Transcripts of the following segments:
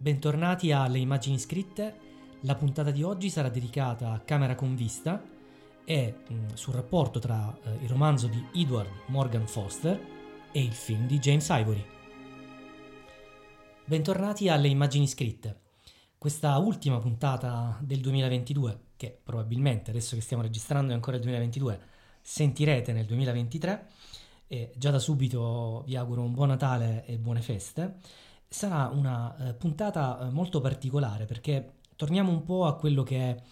Bentornati alle immagini scritte. La puntata di oggi sarà dedicata a Camera con vista e mh, sul rapporto tra eh, il romanzo di Edward Morgan Foster e il film di James Ivory. Bentornati alle immagini scritte. Questa ultima puntata del 2022, che probabilmente adesso che stiamo registrando è ancora il 2022, sentirete nel 2023 e già da subito vi auguro un buon Natale e buone feste sarà una eh, puntata eh, molto particolare perché torniamo un po' a quello che è,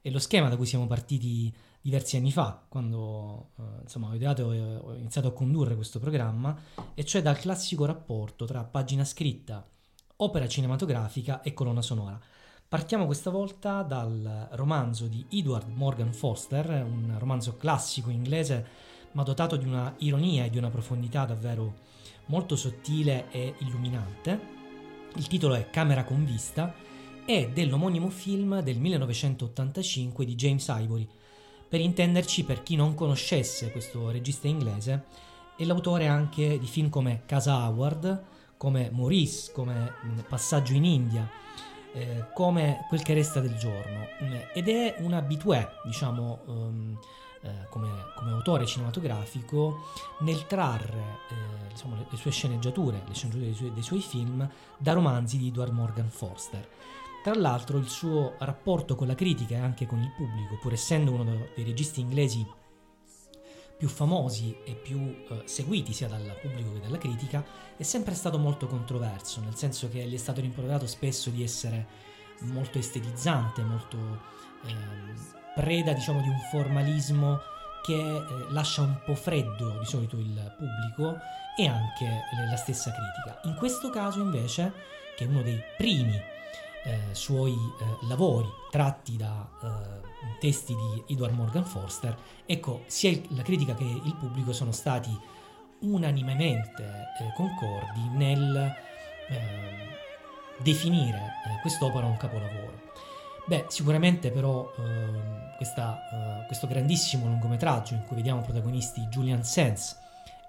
è, lo schema da cui siamo partiti diversi anni fa, quando eh, insomma, ho, ideato, ho iniziato a condurre questo programma, e cioè dal classico rapporto tra pagina scritta, opera cinematografica e colonna sonora. Partiamo questa volta dal romanzo di Edward Morgan Foster, un romanzo classico inglese ma dotato di una ironia e di una profondità davvero molto sottile e illuminante. Il titolo è Camera con vista e dell'omonimo film del 1985 di James Ivory. Per intenderci, per chi non conoscesse questo regista inglese, è l'autore anche di film come Casa Howard, come Maurice, come mm, Passaggio in India, eh, come Quel che resta del giorno. Ed è un abitué, diciamo, um, eh, come, come, autore cinematografico nel trarre eh, insomma, le, le, sue sceneggiature, le sceneggiature dei suoi, dei suoi, film da romanzi di Edward Morgan Foster. Tra l'altro il suo rapporto con la critica e anche con il pubblico, pur essendo uno dei registi inglesi più famosi e più eh, seguiti sia dal pubblico che dalla critica, è sempre stato molto controverso, nel senso che gli è stato rimproverato spesso di essere molto estetizzante, molto eh, preda diciamo di un formalismo che eh, lascia un po' freddo di solito il pubblico e anche la stessa critica. In questo caso invece, che è uno dei primi eh, suoi eh, lavori tratti da eh, testi di Edward Morgan Forster, ecco, sia la critica che il pubblico sono stati unanimemente eh, concordi nel eh, definire quest'opera un capolavoro. Beh, sicuramente però eh, questa, eh, questo grandissimo lungometraggio in cui vediamo protagonisti Julian Sands,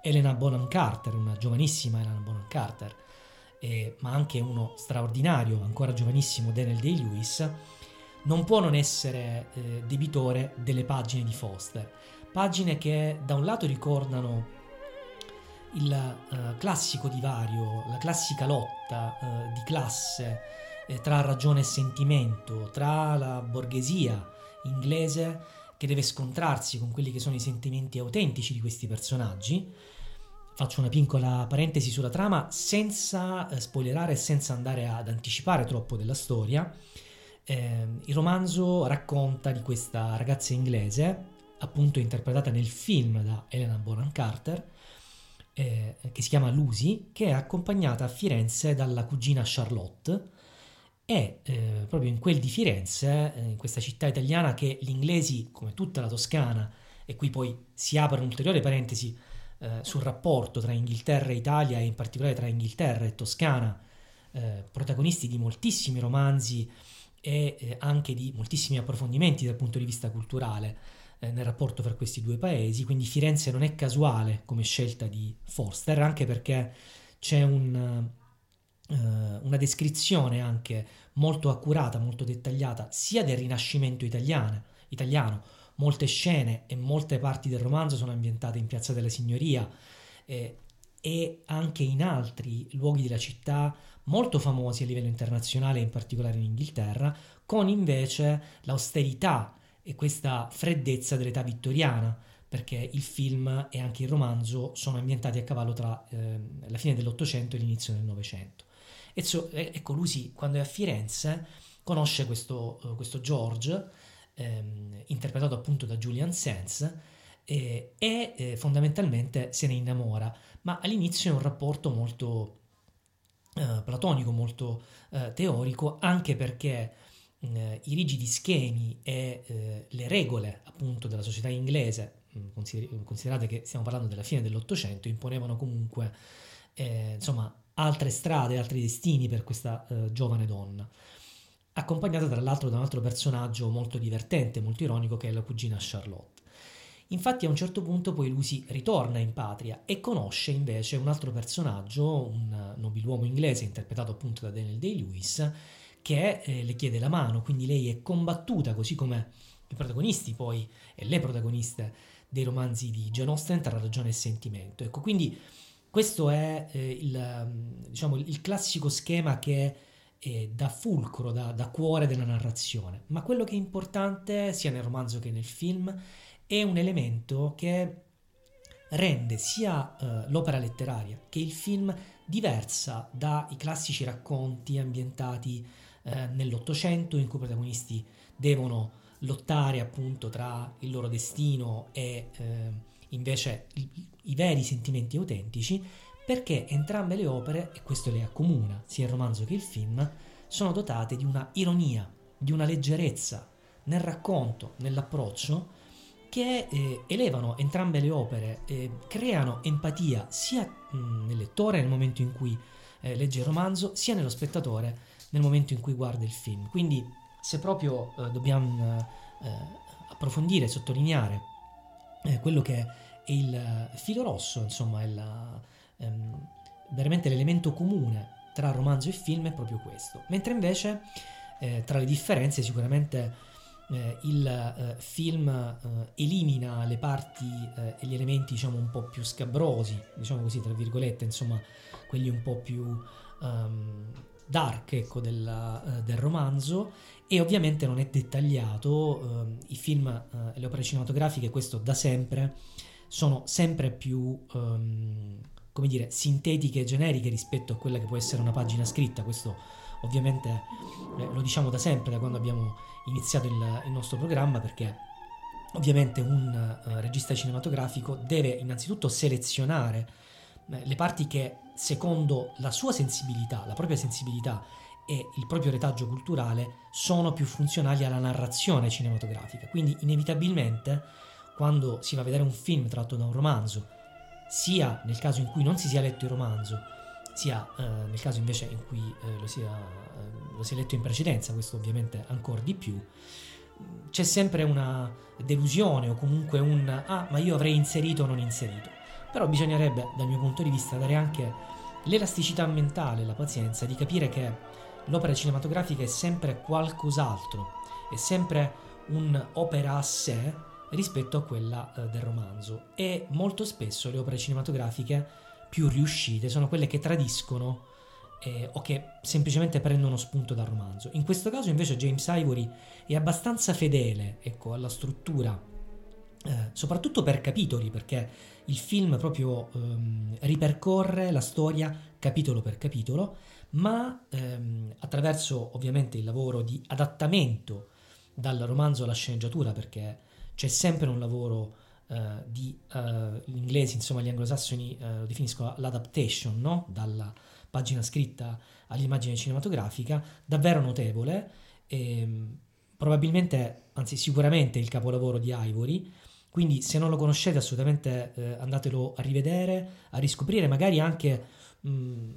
Elena Bonham Carter, una giovanissima Elena Bonham Carter, eh, ma anche uno straordinario, ancora giovanissimo Daniel Day-Lewis, non può non essere eh, debitore delle pagine di Foster. Pagine che da un lato ricordano il uh, classico divario, la classica lotta uh, di classe eh, tra ragione e sentimento, tra la borghesia inglese che deve scontrarsi con quelli che sono i sentimenti autentici di questi personaggi. Faccio una piccola parentesi sulla trama senza eh, spoilerare e senza andare ad anticipare troppo della storia. Eh, il romanzo racconta di questa ragazza inglese, appunto interpretata nel film da Helena Bonham Carter, eh, che si chiama Lucy, che è accompagnata a Firenze dalla cugina Charlotte, è eh, proprio in quel di Firenze, eh, in questa città italiana, che gli inglesi, come tutta la Toscana, e qui poi si apre un'ulteriore parentesi eh, sul rapporto tra Inghilterra e Italia, e in particolare tra Inghilterra e Toscana, eh, protagonisti di moltissimi romanzi e eh, anche di moltissimi approfondimenti dal punto di vista culturale eh, nel rapporto fra questi due paesi, quindi Firenze non è casuale come scelta di Forster, anche perché c'è un una descrizione anche molto accurata, molto dettagliata, sia del Rinascimento italiano, italiano. Molte scene e molte parti del romanzo sono ambientate in Piazza della Signoria eh, e anche in altri luoghi della città molto famosi a livello internazionale, in particolare in Inghilterra, con invece l'austerità e questa freddezza dell'età vittoriana, perché il film e anche il romanzo sono ambientati a cavallo tra eh, la fine dell'Ottocento e l'inizio del Novecento. E so, ecco, Lucy quando è a Firenze conosce questo, uh, questo George, ehm, interpretato appunto da Julian Sands, eh, e eh, fondamentalmente se ne innamora, ma all'inizio è un rapporto molto eh, platonico, molto eh, teorico, anche perché i rigidi schemi e le regole appunto della società inglese, considerate che stiamo parlando della fine dell'Ottocento, imponevano comunque insomma altre strade, altri destini per questa uh, giovane donna, accompagnata tra l'altro da un altro personaggio molto divertente, molto ironico, che è la cugina Charlotte. Infatti a un certo punto poi Lucy ritorna in patria e conosce invece un altro personaggio, un nobiluomo inglese interpretato appunto da Daniel Day-Lewis, che eh, le chiede la mano, quindi lei è combattuta così come i protagonisti poi e le protagoniste dei romanzi di Jane Austen tra ragione e sentimento. Ecco, quindi questo è eh, il, diciamo, il classico schema che eh, da fulcro, da, da, cuore della narrazione. Ma quello che è importante, sia nel romanzo che nel film, è un elemento che rende sia eh, l'opera letteraria che il film diversa dai classici racconti ambientati eh, nell'Ottocento in cui i protagonisti devono lottare appunto tra il loro destino e eh, invece i, i veri sentimenti autentici perché entrambe le opere, e questo le accomuna, sia il romanzo che il film, sono dotate di una ironia, di una leggerezza nel racconto, nell'approccio, che eh, elevano entrambe le opere, eh, creano empatia sia mh, nel lettore nel momento in cui eh, legge il romanzo, sia nello spettatore nel momento in cui guarda il film. Quindi se proprio eh, dobbiamo eh, approfondire sottolineare eh, quello che è il filo rosso, insomma, è la, ehm, veramente l'elemento comune tra romanzo e film è proprio questo. Mentre invece eh, tra le differenze sicuramente eh, il eh, film eh, elimina le parti eh, e gli elementi diciamo un po' più scabrosi, diciamo così tra virgolette, insomma quelli un po' più um, dark ecco, del, uh, del, romanzo e ovviamente non è dettagliato, uh, i film uh, e le opere cinematografiche questo da sempre sono sempre più um, come dire, sintetiche e generiche rispetto a quella che può essere una pagina scritta. Questo ovviamente eh, lo diciamo da sempre, da quando abbiamo iniziato il, il nostro programma, perché ovviamente un uh, regista cinematografico deve innanzitutto selezionare eh, le parti che secondo la sua sensibilità, la propria sensibilità e il proprio retaggio culturale sono più funzionali alla narrazione cinematografica. Quindi inevitabilmente quando si va a vedere un film tratto da un romanzo sia nel caso in cui non si sia letto il romanzo, sia eh, nel caso invece in cui eh, lo, sia, eh, lo, sia, letto in precedenza, questo ovviamente ancora di più, c'è sempre una delusione o comunque un ah, ma io avrei inserito o non inserito. Però bisognerebbe, dal mio punto di vista, dare anche l'elasticità mentale, la pazienza di capire che l'opera cinematografica è sempre qualcos'altro, è sempre un'opera a sé rispetto a quella eh, del romanzo e molto spesso le opere cinematografiche più riuscite sono quelle che tradiscono eh, o che semplicemente prendono spunto dal romanzo. In questo caso invece James Ivory è abbastanza fedele ecco, alla struttura, eh, soprattutto per capitoli, perché il film proprio ehm, ripercorre la storia capitolo per capitolo, ma ehm, attraverso ovviamente il lavoro di adattamento dal romanzo alla sceneggiatura, perché c'è sempre un lavoro uh, di uh, gli inglesi, insomma gli anglosassoni uh, lo definiscono l'adaptation, no? dalla pagina scritta all'immagine cinematografica, davvero notevole, e, ehm, probabilmente, anzi sicuramente il capolavoro di Ivory, quindi se non lo conoscete assolutamente eh, andatelo a rivedere, a riscoprire, magari anche mh,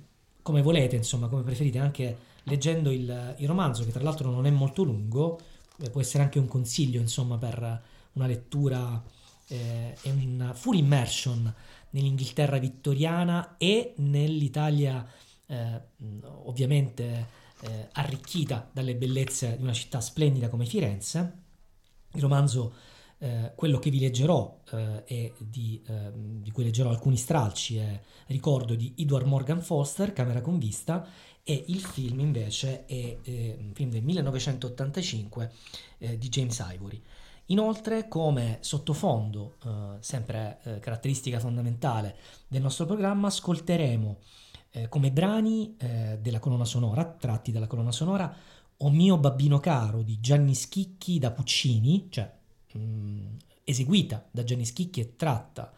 come volete, insomma, come preferite, anche leggendo il, il romanzo, che tra l'altro non è molto lungo, eh, può essere anche un consiglio, insomma, per una lettura eh, e una full immersion nell'Inghilterra vittoriana e nell'Italia eh, ovviamente eh, arricchita dalle bellezze di una città splendida come Firenze. Il romanzo, eh, quello che vi leggerò eh, di, ehm, di, cui leggerò alcuni stralci è Ricordo di Edward Morgan Foster, Camera con vista, e il film invece è eh, un film del 1985 di James Ivory. Inoltre, come sottofondo, eh, sempre eh, caratteristica fondamentale del nostro programma, ascolteremo eh, come brani eh, della colonna sonora, tratti dalla colonna sonora, O mio babbino caro di Gianni Schicchi da Puccini, cioè mh, mm, eseguita da Gianni Schicchi e tratta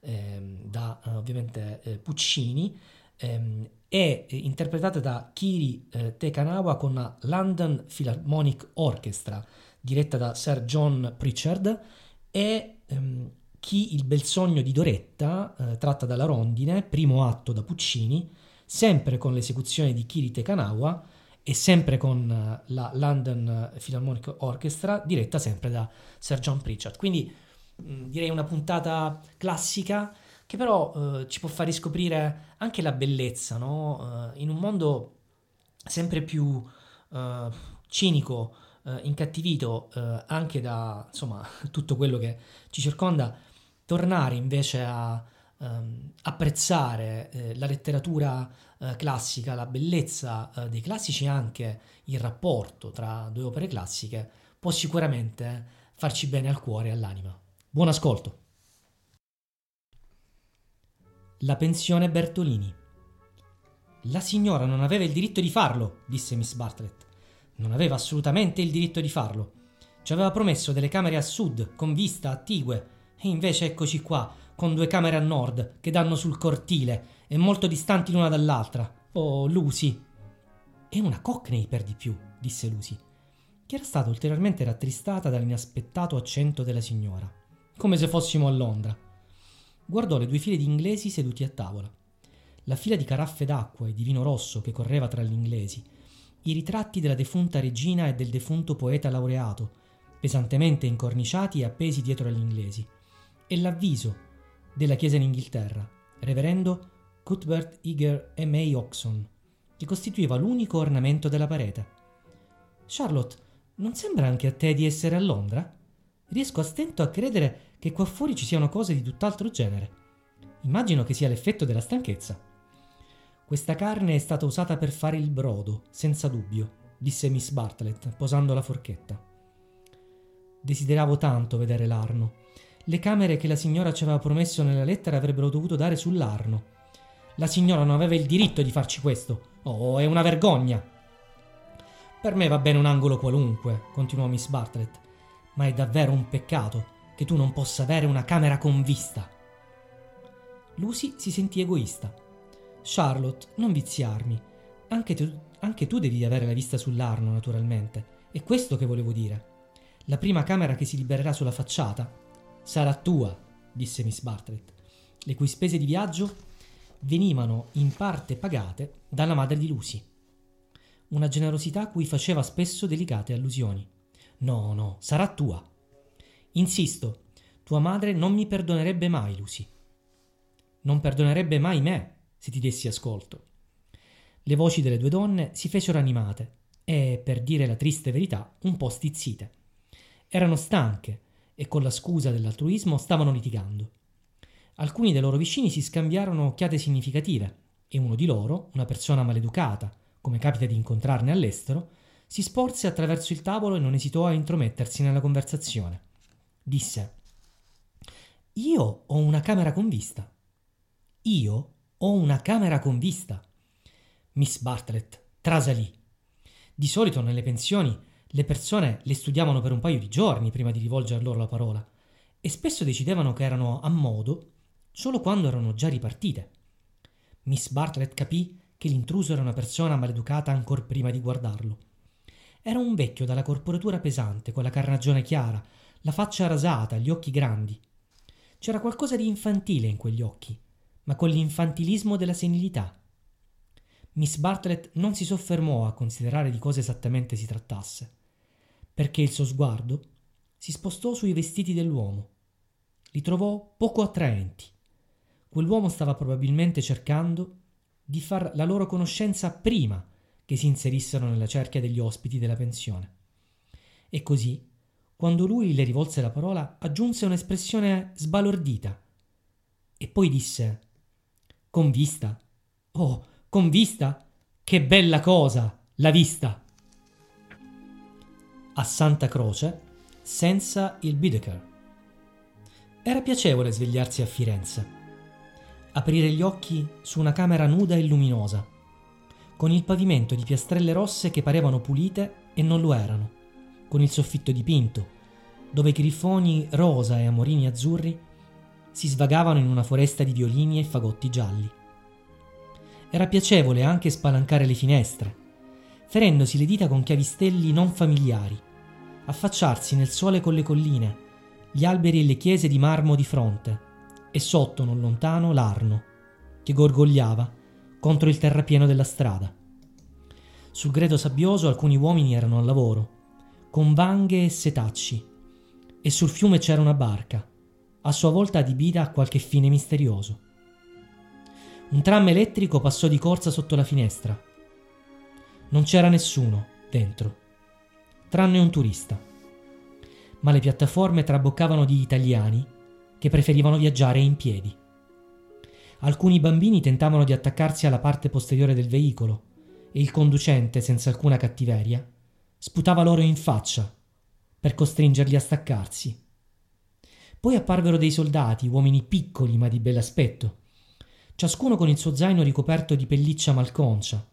ehm, da eh, ovviamente eh, Puccini, ehm, è interpretata da Kiri Tekanawa con la London Philharmonic Orchestra diretta da Sir John Pritchard, e ehm, Chi il bel sogno di Doretta, eh, tratta dalla Rondine, primo atto da Puccini, sempre con l'esecuzione di Kirite Kanawa e sempre con uh, la London Philharmonic Orchestra, diretta sempre da Sir John Pritchard. Quindi mm, direi una puntata classica che però eh, ci può far riscoprire anche la bellezza, no? Eh, in un mondo sempre più eh, cinico, eh, incattivito eh, anche da insomma, tutto quello che ci circonda, tornare invece a ehm, apprezzare eh, la letteratura classica, la bellezza dei classici e anche il rapporto tra due opere classiche può sicuramente farci bene al cuore e all'anima. Buon ascolto! La pensione Bertolini. La signora non aveva il diritto di farlo, disse Miss Bartlett. Non aveva assolutamente il diritto di farlo. Ci aveva promesso delle camere a sud, con vista a Tigue, e invece eccoci qua, con due camere a nord, che danno sul cortile, e molto distanti l'una dall'altra. Oh, Lucy! E una cockney per di più, disse Lucy, che era stata ulteriormente rattristata dall'inaspettato accento della signora, come se fossimo a Londra guardò le due file di inglesi seduti a tavola. La fila di caraffe d'acqua e di vino rosso che correva tra gli inglesi, i ritratti della defunta regina e del defunto poeta laureato, pesantemente incorniciati e appesi dietro agli inglesi, e l'avviso della chiesa in Inghilterra, reverendo Cuthbert Eager M. A. Oxon, che costituiva l'unico ornamento della parete. Charlotte, non sembra anche a te di essere a Londra? Riesco a stento a credere che qua fuori ci siano cose di tutt'altro genere. Immagino che sia l'effetto della stanchezza. Questa carne è stata usata per fare il brodo, senza dubbio, disse Miss Bartlett, posando la forchetta. Desideravo tanto vedere l'Arno. Le camere che la signora ci aveva promesso nella lettera avrebbero dovuto dare sull'Arno. La signora non aveva il diritto di farci questo. Oh, è una vergogna. Per me va bene un angolo qualunque, continuò Miss Bartlett, ma è davvero un peccato che tu non possa avere una camera con vista. Lucy si sentì egoista. Charlotte, non viziarmi. Anche tu, anche tu devi avere la vista sull'Arno, naturalmente. È questo che volevo dire. La prima camera che si libererà sulla facciata sarà tua, disse Miss Bartlett, le cui spese di viaggio venivano in parte pagate dalla madre di Lucy. Una generosità cui faceva spesso delicate allusioni. No, no, sarà tua. Insisto, tua madre non mi perdonerebbe mai, Lucy. Non perdonerebbe mai me se ti dessi ascolto. Le voci delle due donne si fecero animate e, per dire la triste verità, un po' stizzite. Erano stanche e con la scusa dell'altruismo stavano litigando. Alcuni dei loro vicini si scambiarono occhiate significative e uno di loro, una persona maleducata, come capita di incontrarne all'estero, si sporse attraverso il tavolo e non esitò a intromettersi nella conversazione disse Io ho una camera con vista. Io ho una camera con vista. Miss Bartlett trasalì. Di solito nelle pensioni le persone le studiavano per un paio di giorni prima di rivolger loro la parola e spesso decidevano che erano a modo solo quando erano già ripartite. Miss Bartlett capì che l'intruso era una persona maleducata ancor prima di guardarlo. Era un vecchio dalla corporatura pesante, con la carnagione chiara, la faccia rasata, gli occhi grandi. C'era qualcosa di infantile in quegli occhi, ma con l'infantilismo della senilità. Miss Bartlett non si soffermò a considerare di cosa esattamente si trattasse, perché il suo sguardo si spostò sui vestiti dell'uomo. Li trovò poco attraenti. Quell'uomo stava probabilmente cercando di far la loro conoscenza prima che si inserissero nella cerchia degli ospiti della pensione. E così quando lui le rivolse la parola, aggiunse un'espressione sbalordita. E poi disse: Con vista? Oh, con vista? Che bella cosa, la vista! A Santa Croce, senza il Bideker. Era piacevole svegliarsi a Firenze, aprire gli occhi su una camera nuda e luminosa, con il pavimento di piastrelle rosse che parevano pulite e non lo erano con il soffitto dipinto, dove grifoni rosa e amorini azzurri si svagavano in una foresta di violini e fagotti gialli. Era piacevole anche spalancare le finestre, ferendosi le dita con chiavistelli non familiari, affacciarsi nel sole con le colline, gli alberi e le chiese di marmo di fronte, e sotto non lontano l'Arno, che gorgogliava contro il terrapieno della strada. Sul greto sabbioso alcuni uomini erano al lavoro, con vanghe e setacci, e sul fiume c'era una barca, a sua volta adibita a qualche fine misterioso. Un tram elettrico passò di corsa sotto la finestra. Non c'era nessuno dentro, tranne un turista. Ma le piattaforme traboccavano di italiani che preferivano viaggiare in piedi. Alcuni bambini tentavano di attaccarsi alla parte posteriore del veicolo e il conducente, senza alcuna cattiveria, sputava loro in faccia per costringerli a staccarsi. Poi apparvero dei soldati, uomini piccoli ma di bell'aspetto, ciascuno con il suo zaino ricoperto di pelliccia malconcia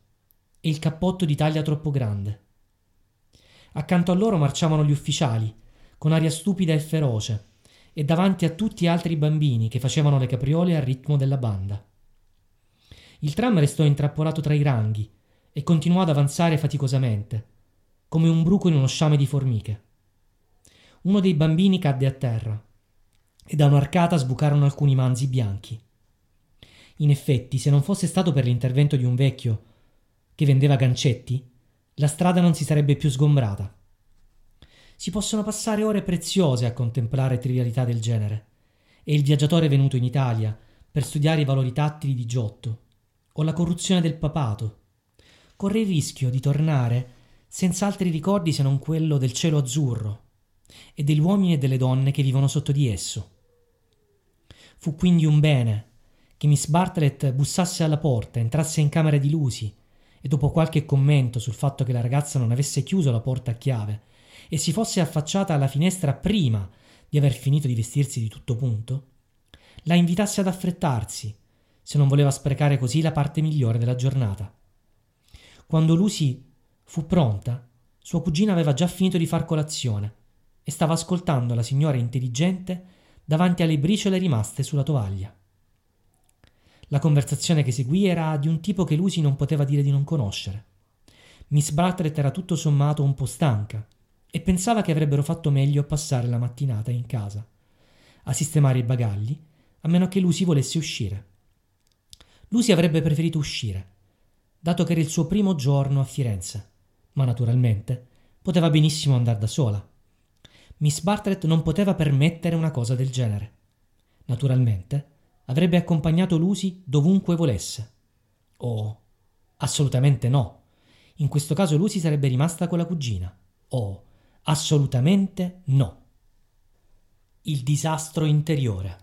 e il cappotto di taglia troppo grande. Accanto a loro marciavano gli ufficiali, con aria stupida e feroce, e davanti a tutti altri bambini che facevano le capriole al ritmo della banda. Il tram restò intrappolato tra i ranghi e continuò ad avanzare faticosamente, come un bruco in uno sciame di formiche. Uno dei bambini cadde a terra e da un'arcata sbucarono alcuni manzi bianchi. In effetti, se non fosse stato per l'intervento di un vecchio che vendeva gancetti, la strada non si sarebbe più sgombrata. Si possono passare ore preziose a contemplare trivialità del genere, e il viaggiatore venuto in Italia per studiare i valori tattili di Giotto o la corruzione del papato corre il rischio di tornare senza altri ricordi se non quello del cielo azzurro e degli uomini e delle donne che vivono sotto di esso. Fu quindi un bene che Miss Bartlett bussasse alla porta, entrasse in camera di Lucy e dopo qualche commento sul fatto che la ragazza non avesse chiuso la porta a chiave e si fosse affacciata alla finestra prima di aver finito di vestirsi di tutto punto, la invitasse ad affrettarsi, se non voleva sprecare così la parte migliore della giornata. Quando Lucy fu pronta, sua cugina aveva già finito di far colazione e stava ascoltando la signora intelligente davanti alle briciole rimaste sulla tovaglia. La conversazione che seguì era di un tipo che Lucy non poteva dire di non conoscere. Miss Bartlett era tutto sommato un po' stanca e pensava che avrebbero fatto meglio a passare la mattinata in casa, a sistemare i bagagli, a meno che Lucy volesse uscire. Lucy avrebbe preferito uscire, dato che era il suo primo giorno a Firenze, ma naturalmente poteva benissimo andare da sola. Miss Bartlett non poteva permettere una cosa del genere. Naturalmente avrebbe accompagnato Lucy dovunque volesse. Oh, assolutamente no. In questo caso Lucy sarebbe rimasta con la cugina. Oh, assolutamente no. Il disastro interiore.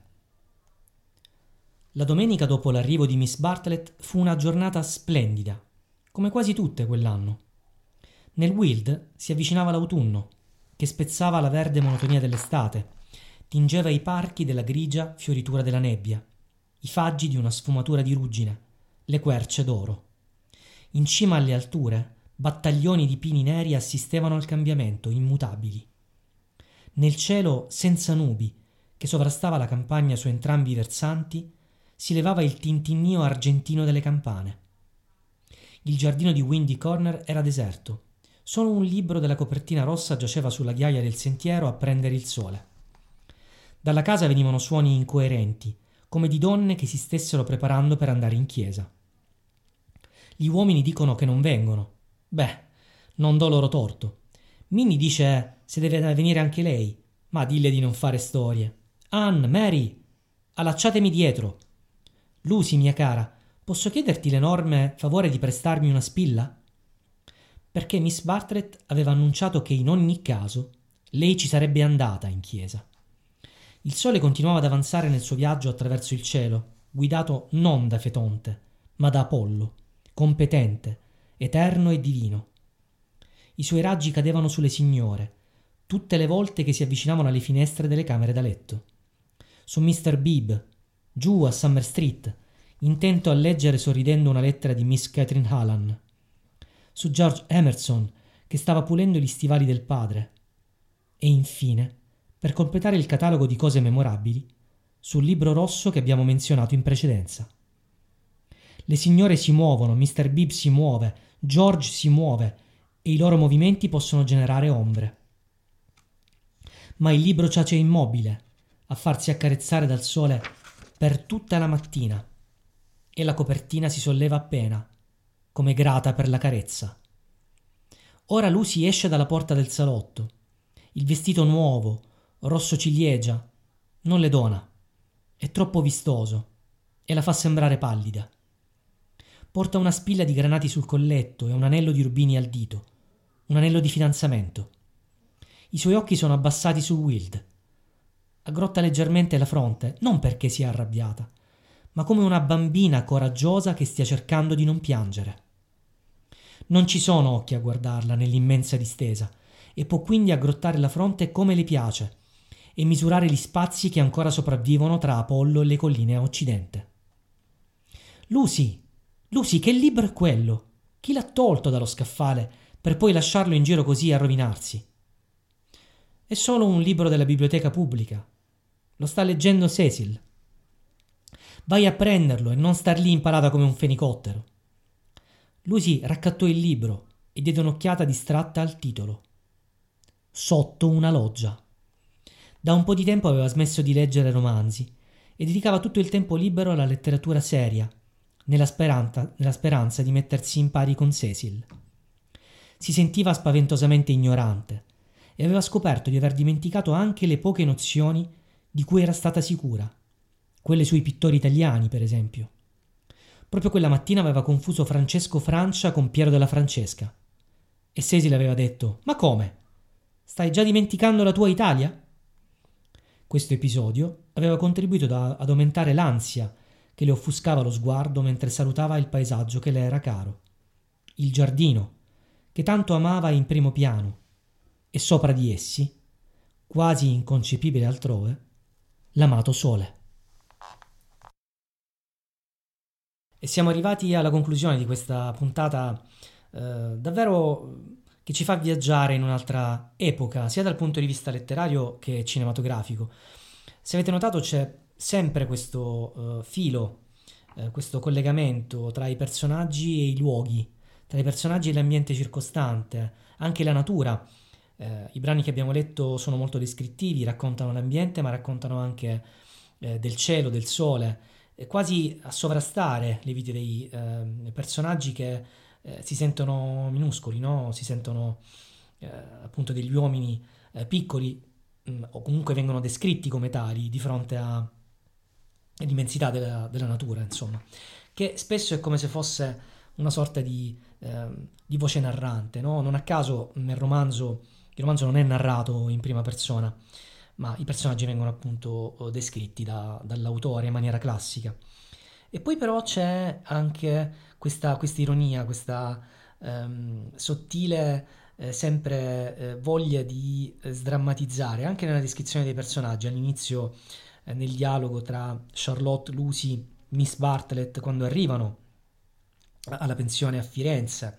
La domenica dopo l'arrivo di Miss Bartlett fu una giornata splendida, come quasi tutte quell'anno. Nel Wild si avvicinava l'autunno che spezzava la verde monotonia dell'estate, tingeva i parchi della grigia fioritura della nebbia, i faggi di una sfumatura di ruggine, le querce d'oro. In cima alle alture, battaglioni di pini neri assistevano al cambiamento, immutabili. Nel cielo senza nubi, che sovrastava la campagna su entrambi i versanti, si levava il tintinnio argentino delle campane. Il giardino di Windy Corner era deserto, Solo un libro della copertina rossa giaceva sulla ghiaia del sentiero a prendere il sole. Dalla casa venivano suoni incoerenti, come di donne che si stessero preparando per andare in chiesa. Gli uomini dicono che non vengono. Beh, non do loro torto. Minnie dice se deve venire anche lei, ma dille di non fare storie. Ann, Mary, allacciatemi dietro. Lucy, mia cara, posso chiederti l'enorme favore di prestarmi una spilla? perché Miss Bartlett aveva annunciato che in ogni caso lei ci sarebbe andata in chiesa. Il sole continuava ad avanzare nel suo viaggio attraverso il cielo, guidato non da Fetonte, ma da Apollo, competente, eterno e divino. I suoi raggi cadevano sulle signore, tutte le volte che si avvicinavano alle finestre delle camere da letto. Su Mr. Beebe, giù a Summer Street, intento a leggere sorridendo una lettera di Miss Catherine Hallan su George Emerson che stava pulendo gli stivali del padre e infine, per completare il catalogo di cose memorabili, sul libro rosso che abbiamo menzionato in precedenza. Le signore si muovono, Mr. Bibb si muove, George si muove e i loro movimenti possono generare ombre. Ma il libro giace immobile, a farsi accarezzare dal sole per tutta la mattina e la copertina si solleva appena come grata per la carezza. Ora Lucy esce dalla porta del salotto. Il vestito nuovo, rosso ciliegia, non le dona. È troppo vistoso e la fa sembrare pallida. Porta una spilla di granati sul colletto e un anello di rubini al dito, un anello di fidanzamento. I suoi occhi sono abbassati su Wild. Aggrotta leggermente la fronte, non perché sia arrabbiata, ma come una bambina coraggiosa che stia cercando di non piangere. Non ci sono occhi a guardarla nell'immensa distesa, e può quindi aggrottare la fronte come le piace e misurare gli spazi che ancora sopravvivono tra Apollo e le colline a occidente. Lucy, Lucy, che libro è quello? Chi l'ha tolto dallo scaffale per poi lasciarlo in giro così a rovinarsi? È solo un libro della biblioteca pubblica. Lo sta leggendo Cecil. Vai a prenderlo e non star lì imparata come un fenicottero. Lucy raccattò il libro e diede un'occhiata distratta al titolo. Sotto una loggia. Da un po' di tempo aveva smesso di leggere romanzi e dedicava tutto il tempo libero alla letteratura seria, nella nella speranza di mettersi in pari con Cecil. Si sentiva spaventosamente ignorante e aveva scoperto di aver dimenticato anche le poche nozioni di cui era stata sicura, quelle sui pittori italiani, per esempio. Proprio quella mattina aveva confuso Francesco Francia con Piero della Francesca. E Cecil aveva detto: Ma come? Stai già dimenticando la tua Italia? Questo episodio aveva contribuito ad aumentare l'ansia che le offuscava lo sguardo mentre salutava il paesaggio che le era caro. Il giardino, che tanto amava in primo piano, e sopra di essi, quasi inconcepibile altrove, l'amato sole. E siamo arrivati alla conclusione di questa puntata eh, davvero che ci fa viaggiare in un'altra epoca, sia dal punto di vista letterario che cinematografico. Se avete notato c'è sempre questo uh, filo, uh, questo collegamento tra i personaggi e i luoghi, tra i personaggi e l'ambiente circostante, anche la natura. Uh, I brani che abbiamo letto sono molto descrittivi, raccontano l'ambiente, ma raccontano anche del cielo, del sole, quasi a sovrastare le vite dei ehm, personaggi che si sentono minuscoli, no? si sentono appunto degli uomini piccoli mm, o comunque vengono descritti come tali di fronte all'immensità della, della, natura, insomma, che spesso è come se fosse una sorta di, eh, di voce narrante, no? Non a caso nel romanzo, il romanzo non è narrato in prima persona, ma i personaggi vengono appunto eh, descritti da, dall'autore in maniera classica. E poi però c'è anche questa, questa ironia, questa ehm, sottile eh, sempre eh, voglia di eh, sdrammatizzare, anche nella descrizione dei personaggi, all'inizio eh, nel dialogo tra Charlotte, Lucy, Miss Bartlett, quando arrivano alla pensione a Firenze,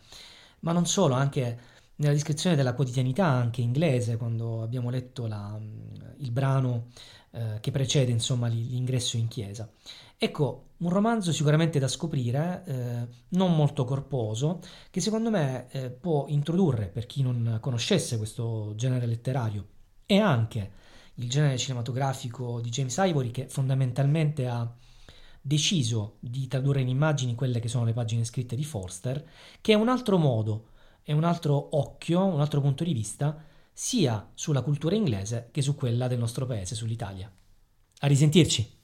ma non solo, anche nella descrizione della quotidianità, anche inglese, quando abbiamo letto la, il brano eh, che precede insomma, l'ingresso in chiesa. Ecco, un romanzo sicuramente da scoprire, eh, non molto corposo, che secondo me eh, può introdurre, per chi non conoscesse questo genere letterario, e anche il genere cinematografico di James Ivory, che fondamentalmente ha deciso di tradurre in immagini quelle che sono le pagine scritte di Forster, che è un altro modo e un altro occhio, un altro punto di vista, sia sulla cultura inglese che su quella del nostro paese, sull'Italia. A risentirci!